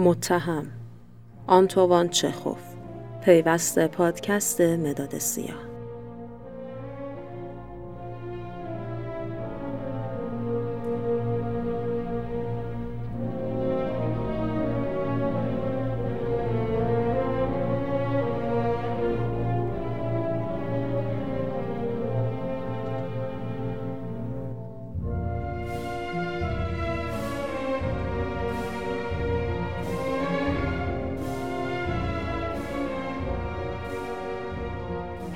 متهم. آنتوان چخوف. پیوست پادکست مداد سیاه.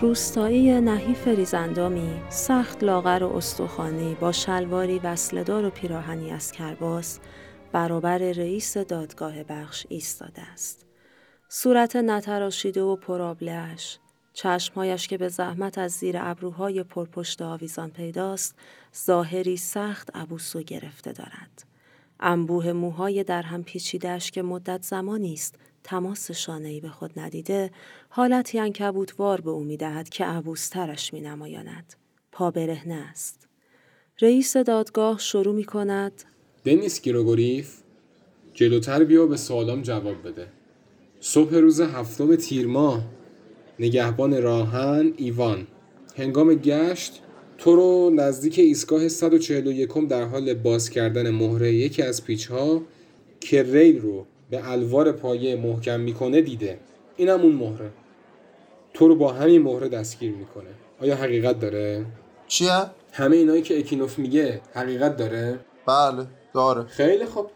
روستایی نحیف ریزندامی سخت لاغر و استخوانی با شلواری وصلدار و پیراهنی از کرباس برابر رئیس دادگاه بخش ایستاده است. صورت نتراشیده و پرابلهش، چشمهایش که به زحمت از زیر ابروهای پرپشت آویزان پیداست، ظاهری سخت عبوسو گرفته دارد. انبوه موهای در هم پیچیدهش که مدت زمانی است تماس شانهی به خود ندیده حالتی انکبوتوار به او می‌دهد که عبوسترش می نمایاند. پا برهنه است. رئیس دادگاه شروع می کند دنیس گیروگوریف جلوتر بیا به سوالام جواب بده صبح روز هفتم تیر ماه نگهبان راهن ایوان هنگام گشت تو رو نزدیک ایستگاه 141 در حال باز کردن مهره یکی از پیچ ها که ریل رو به الوار پایه محکم می‌کنه دیده اینم اون مهره تو رو با همین مهره دستگیر می‌کنه آیا حقیقت داره؟ چیه؟ همه اینایی که اکینوف میگه حقیقت داره؟ بله داره خیلی خوب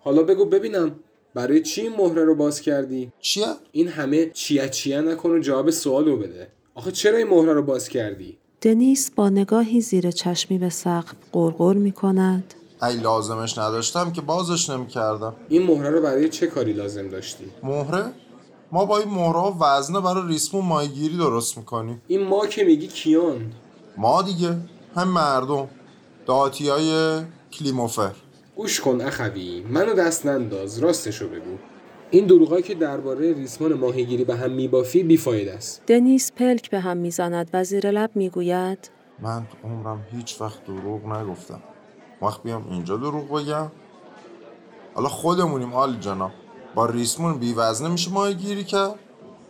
حالا بگو ببینم برای چی این مهره رو باز کردی؟ چیه؟ این همه چیه چیه نکن و جواب سوال رو بده آخه چرا این مهره رو باز کردی؟ دنیس با نگاهی زیر چشمی به سقف قرقر می کند ای لازمش نداشتم که بازش نمی‌کردم. این مهره رو برای چه کاری لازم داشتی؟ مهره؟ ما با این مهره وزنه برای ریسمون مایگیری درست می‌کنیم. این ما که میگی کیان؟ ما دیگه هم مردم. داتی های کلیموفر. گوش کن اخوی منو دست ننداز راستشو بگو. این دروغایی که درباره ریسمان ماهیگیری به هم میبافی بیفاید است. دنیس پلک به هم می‌زند و زیر لب می‌گوید. من عمرم هیچ وقت دروغ نگفتم. وقت بیام اینجا دروغ بگم. حالا خودمونیم آلی جناب با ریسمون بیوزنه میشه ماهی گیری کرد.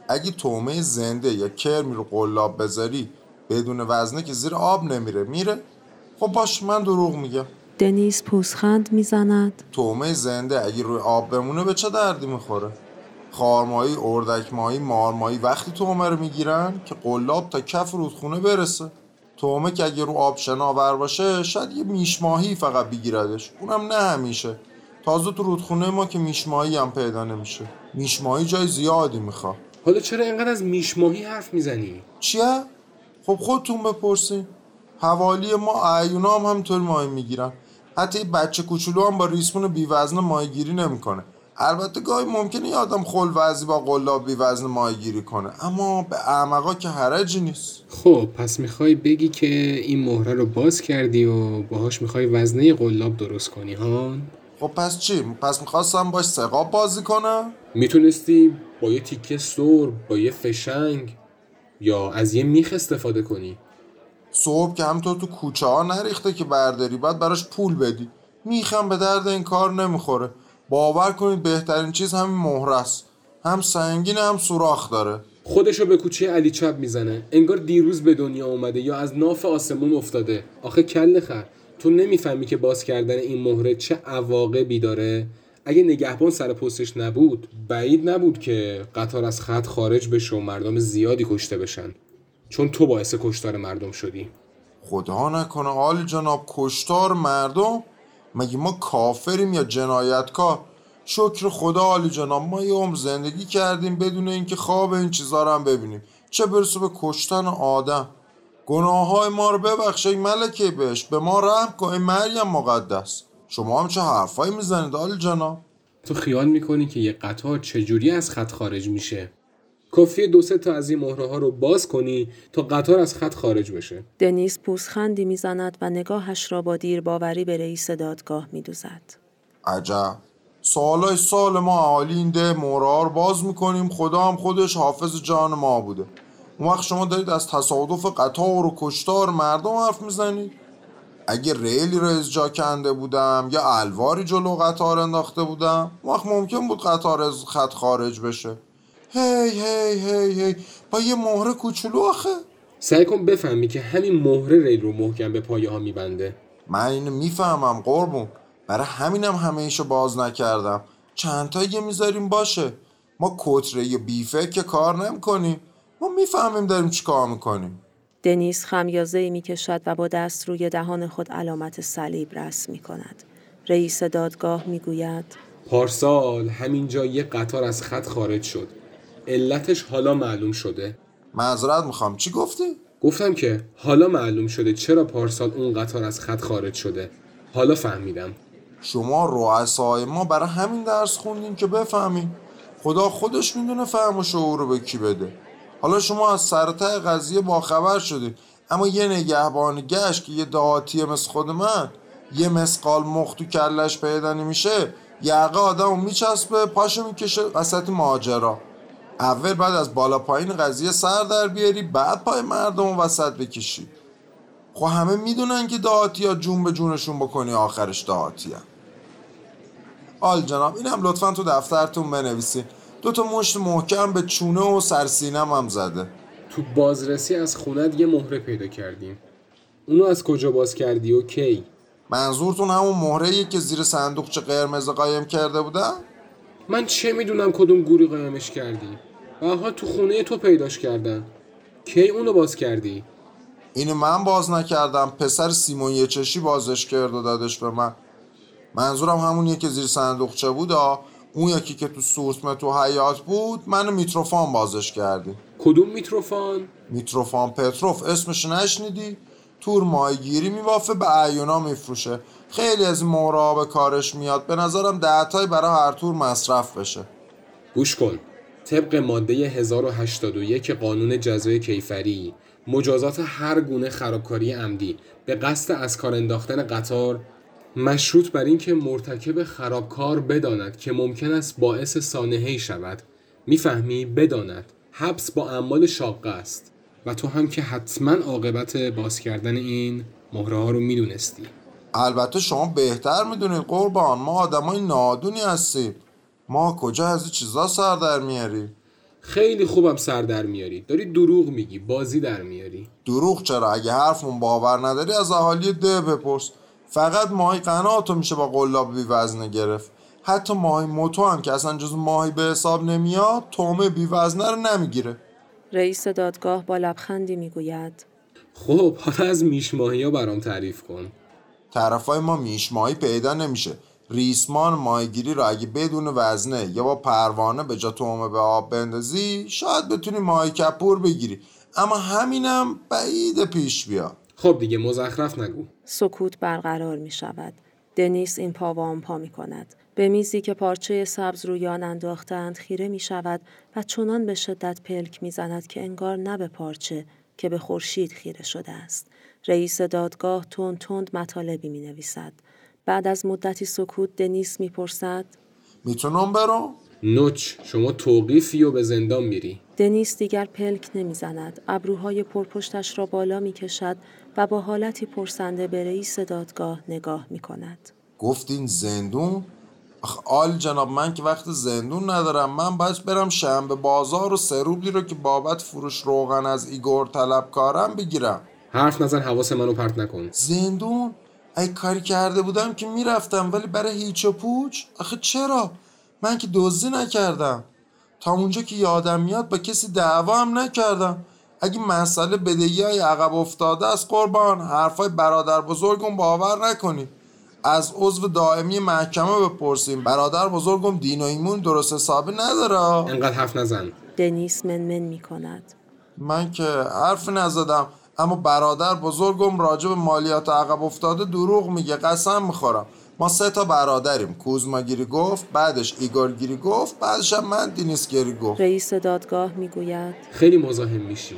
اگه تومه زنده یا کرمی رو قلاب بذاری بدون وزنه که زیر آب نمیره میره. خب باش من دروغ میگم. دنیس پوسخند می‌زند. تومه زنده اگه روی آب بمونه به چه دردی می‌خوره؟ خارمایی، اردکمایی، مارمایی وقتی تومه رو می‌گیرن که قلاب تا کف رودخونه برسه. تومه که اگه رو آب شناور باشه شاید یه میشماهی فقط بگیردش. اونم نه همیشه. تازه تو رودخونه ما که میشماهی هم پیدا نمیشه. میشماهی جای زیادی می‌خواد حالا چرا اینقدر از میشماهی حرف می‌زنی؟ چیه؟ خب خودتون بپرسین. حوالی ما ایونا هم همینطور ماهی می‌گیرن. حتی بچه کوچولو هم با ریسمون بیوزن ماهی گیری نمی‌کنه. البته گاهی ممکنه یه آدم خل وزی با قلاب بی وزن ماهیگیری کنه اما به اعمقا که حرجی نیست. خب پس می‌خوای بگی که این مهره رو باز کردی و باهاش می‌خوای وزنه قلاب درست کنی ها خب پس چی؟ پس می‌خواستم باش سقاب بازی کنم؟ می‌تونستی با یه تیکه سور با یه فشنگ یا از یه میخ استفاده کنی. صبح که همطور تو کوچه ها نریخته که برداری بعد براش پول بدی. میخم به درد این کار نمی‌خوره. باور کنید بهترین چیز همین مهره است. هم سنگین هم سوراخ داره. خودشو به کوچه علی چپ می‌زنه. انگار دیروز به دنیا اومده یا از ناف آسمون افتاده. آخه کل خر تو نمی‌فهمی که باز کردن این مهره چه عواقبی داره؟ اگه نگهبان سر پستش نبود بعید نبود که قطار از خط خارج بشه و مردم زیادی کشته بشن. چون تو باعث کشتار مردم شدی. خدا نکنه عالی جناب کشتار مردم مگه ما کافریم یا جنایتکار؟ شکر خدا عالی جناب ما یه عمر زندگی کردیم بدون اینکه خواب این چیزا رو هم ببینیم. چه برسه به کشتن آدم؟ گناه های ما رو ببخش ای ملکه بهش. به ما رحم کن. ای مریم مقدس. شما هم چه حرفایی می‌زنید عالی جناب؟ تو خیال می‌کنی که یه قطار چجوری از خط خارج میشه؟ کافیه دو سه تا از این مهره ها رو باز کنی تا قطار از خط خارج بشه. دنیس پوزخندی می‌زند و نگاهش را با دیر باوری به رئیس دادگاه میدوزد. عجب. سالای سال ما اهالی این ده رو باز می‌کنیم. خدا هم خودش حافظ جان ما بوده. اون وقت شما دارید از تصادف قطار و کشتار مردم حرف می‌زنید. اگه ریلی رو از جا کنده بودم یا الواری جلو قطار انداخته بودم وقت ممکن بود قطار از خط خارج بشه. هی هی هی هی. با یه مهره کوچولو آخه. سعی کن بفهمی که همین مهره ریل رو محکم به پایه ها میبنده. من اینو می‌فهمم قربون. برای همینم همه ایشو باز نکردم. چند تا یه می‌ذاریم باشه. ما کتره یا بیفه که کار نمی‌کنیم. ما می‌فهمیم داریم چی کار می‌کنیم. دنیس خمیازه ای می کشد و با دست روی دهان خود علامت صلیب رسم می کند. رئیس دادگاه می گوید پارسال همینجا یه قطار از خط خارج شد. علتش حالا معلوم شده؟ معذرت می‌خوام. چی گفتی؟ گفتم که حالا معلوم شده چرا پارسال اون قطار از خط خارج شده. حالا فهمیدم. شما رؤسای ما برای همین درس خوندین که بفهمین. خدا خودش می‌دونه فهم و شعور رو به کی بده. حالا شما از سرته قضیه باخبر شدید اما یه نگهبان گشت که یه دهاتیه مثل خود من یه مسقال مخ تو کلش پیدا نمیشه یقه آدم رو میچسبه پاشو می‌کشه وسط ماجرا. اول بعد از بالا پایین قضیه سر در بیاری بعد پای مردم رو وسط بکشی. خب همه می‌دونن که دهاتی ها جون به جونشون بکنی آخرش دهاتی هم. آل جناب اینم لطفا تو دفترتون بنویسی. دو تا مشت محکم به چونه و سرسینم هم زده. تو بازرسی از خونت یه مهره پیدا کردیم. اونو از کجا باز کردی؟ و کی منظورتون همون مهره که زیر صندوقچه قرمز قایم کرده بودن؟ من چه می‌دونم کدوم گوری قایمش کردی؟ حال تو خونه تو پیداش کردن. کی اونو باز کردی؟ اینو من باز نکردم. پسر سیمون یه چشی بازش کرد و دادش به من. منظورم همونیه که زیر صندوقچه بود اون یکی که تو سورتمه تو حیات بود منو میتروفان بازش کردی. کدوم میتروفان؟ میتروفان پتروف. اسمش نشنیدی؟ تور ماهیگیری میوافه به ایونا میفروشه. خیلی از مهرها به کارش میاد. به نظرم دهتایی برای هر تور مصرف بشه. گوش کن. طبق ماده 1081 قانون جزای کیفری مجازات هر گونه خرابکاری عمدی به قصد از کار انداختن قطار مشروط بر اینکه مرتکب خرابکار بداند که ممکن است باعث سانحه‌ای شود. می‌فهمی؟ بداند. حبس با اعمال شاقه است. و تو هم که حتما عاقبت باز کردن این مهره ها رو می‌دونستی. البته شما بهتر می‌دونید قربان ما آدمای نادونی هستیم. ما کجا از این چیزا سر در میاریم خیلی خوبم سر در میاری. داری دروغ میگی بازی در میاری. دروغ چرا؟ اگه حرفمون باور نداری از اهالی ده بپرس. فقط ماهی قناتو میشه با قلاب بی وزنه گرفت. حتی ماهی موتو هم که اصلا جز ماهی به حساب نمیاد تومه بی وزنه رو نمی‌گیره. رئیس دادگاه با لبخندی می گوید خب حالا از میش ماهی ها برام تعریف کن. طرفای ما میش ماهی پیدا نمیشه ریسمان ماهیگیری رو اگه بدون وزنه یا با پروانه به جا تومه به آب بندازی شاید بتونی ماهی کپور بگیری اما همینم بعید پیش بیا خب دیگه مزخرف نگو سکوت برقرار می شود. دنیس این پا و آن پا می کند. به میزی که پارچه سبز روی آن انداختند خیره می شود و چنان به شدت پلک می زند که انگار نه به پارچه که به خورشید خیره شده است. رئیس دادگاه تند تند مطالبی می نویسد. بعد از مدتی سکوت دنیس می پرسد می‌تونم برم؟ نوچ شما توقیفی و به زندان میری دنیس دیگر پلک نمی‌زند ابروهای پرپشتش را بالا می کشد و با حالتی پرسنده به رئیس دادگاه نگاه می کند. گفتین زندون؟ آخ آل جناب من که وقت زندون ندارم من باید برم شنبه بازار و سروبی رو که بابت فروش روغن از ایگور طلب کارم بگیرم حرف نزن حواس منو پرت نکن. زندون؟ ای کاری کرده بودم که می‌رفتم ولی برای هیچ و پوچ؟ آخه چرا؟ من که دزدی نکردم. تا اونجا که یادم میاد با کسی دعوا هم نکردم. اگه مسئله بدهی های عقب افتاده است قربان حرفای برادر بزرگم باور نکنی. از عضو دائمی محکمه بپرسیم. برادر بزرگم دین و ایمون درست حسابی نداره؟ انقدر حرف نزن. دنیس منمن می کند. من که حرف نزدم. اما برادر بزرگم راجع به مالیات عقب افتاده دروغ میگه قسم می‌خورم. ما سه تا برادریم. کوزما گیری گفت بعدش ایگور گیری گفت بعدش هم من دینیس گیری گفت. رئیس دادگاه می گوید خیلی مزاحم میشی.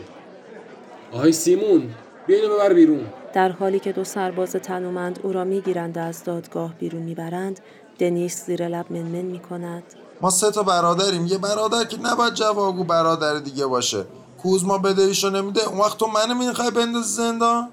آهای سیمون بیا اینو ببر بیرون. در حالی که دو سرباز تنومند او را می گیرند و از دادگاه بیرون می برند دنیس زیر لب منمن می کند. ما سه تا برادریم. یه برادر که نباید جواگو برادر دیگه باشه. کوزما بدهیشو نمیده. اون وقت تو منو می‌خوای بندازی زندان؟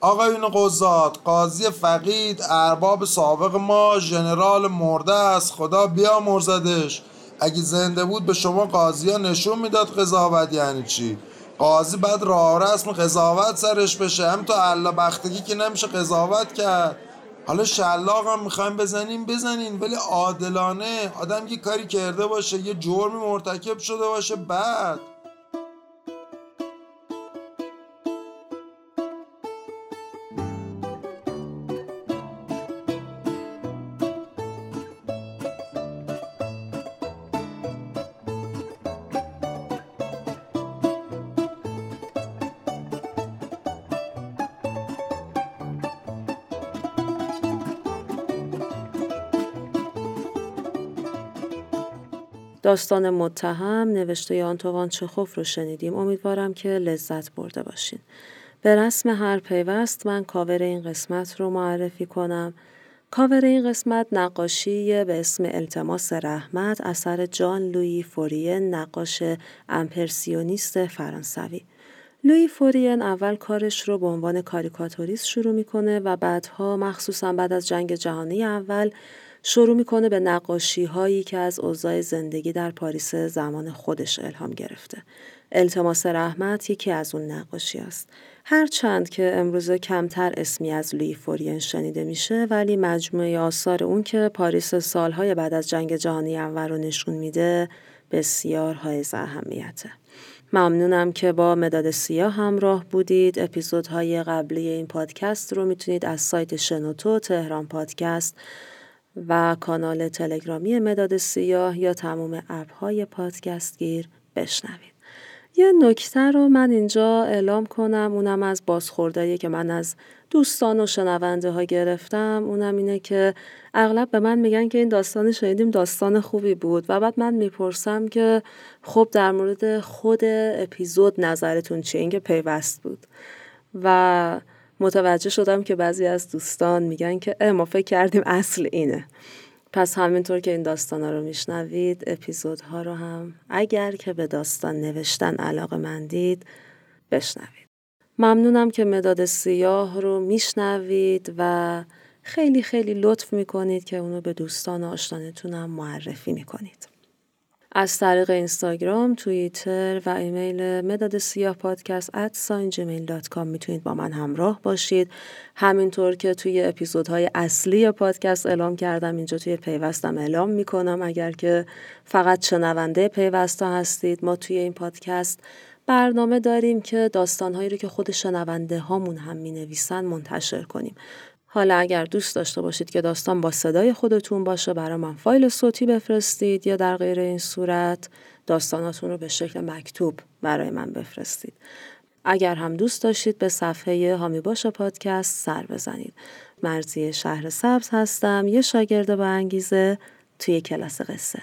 آقایون قضات قاضی فقید ارباب سابق ما ژنرال مرده است خدا بیا مرزدش اگه زنده بود به شما قاضی ها نشون می‌داد قضاوت یعنی چی؟ قاضی بعد راه رسم قضاوت سرش بشه. هم تو الله بختگی که نمیشه قضاوت کرد. حالا شلاق هم می‌خوایم بزنیم بزنین. ولی عادلانه. آدم که کاری کرده باشه یه جرمی مرتکب شده باشه بعد. داستان متهم نوشته آنتوان چخوف رو شنیدیم. امیدوارم که لذت برده باشین. به رسم هر پیوست من کاور این قسمت رو معرفی کنم. کاور این قسمت نقاشی به اسم التماس رحمت اثر جان لویی فورین نقاش امپرسیونیست فرانسوی. لوی فورین اول کارش رو به عنوان کاریکاتوریست شروع می‌کنه و بعدها مخصوصا بعد از جنگ جهانی اول شروع می‌کنه به نقاشی هایی که از اوضاع زندگی در پاریس زمان خودش الهام گرفته. التماس رحمت یکی از اون نقاشی است. هرچند که امروزه کمتر اسمی از لوی فورین شنیده میشه ولی مجموعه آثار اون که پاریس سالهای بعد از جنگ جهانی اول رو نشون میده بسیار حائز اهمیته. ممنونم که با مداد سیاه همراه بودید. اپیزودهای قبلی این پادکست رو می‌تونید از سایت شنوتو تهران پادکست و کانال تلگرامی مداد سیاه یا تمام اپ های پادکست گیر بشنوید. یه نکته رو من اینجا اعلام کنم اونم از بازخوردایی که من از دوستان و شنونده ها گرفتم. اونم اینه که اغلب به من میگن که این داستان شنیدیم داستان خوبی بود و بعد من می‌پرسم که خب در مورد خود اپیزود نظرتون چیه؟ اینکه پیوست بود. و متوجه شدم که بعضی از دوستان میگن که ما فکر کردیم اصل اینه. پس همینطور که این داستان ها رو میشنوید اپیزودها رو هم اگر که به داستان نوشتن علاقه مندید بشنوید. ممنونم که مداد سیاه رو میشنوید و خیلی خیلی لطف می‌کنید که اونو به دوستان هم معرفی می‌کنید. از طریق اینستاگرام، توییتر و ایمیل مداد سیاه پادکست at می‌تونید با من همراه باشید. همینطور که توی اپیزودهای اصلی پادکست اعلام کردم اینجا توی پیوستم اعلام می‌کنم اگر که فقط شنونده پیوست هستید ما توی این پادکست برنامه داریم که داستانهایی رو که خود شنونده هامون هم می نویسن منتشر کنیم. حالا اگر دوست داشته باشید که داستان با صدای خودتون باشه برای من فایل صوتی بفرستید یا در غیر این صورت داستاناتون رو به شکل مکتوب برای من بفرستید. اگر هم دوست داشتید به صفحه هامی باش پادکست سر بزنید. مرزی شهر سبز هستم یه شاگرد با انگیزه توی کلاس قصه.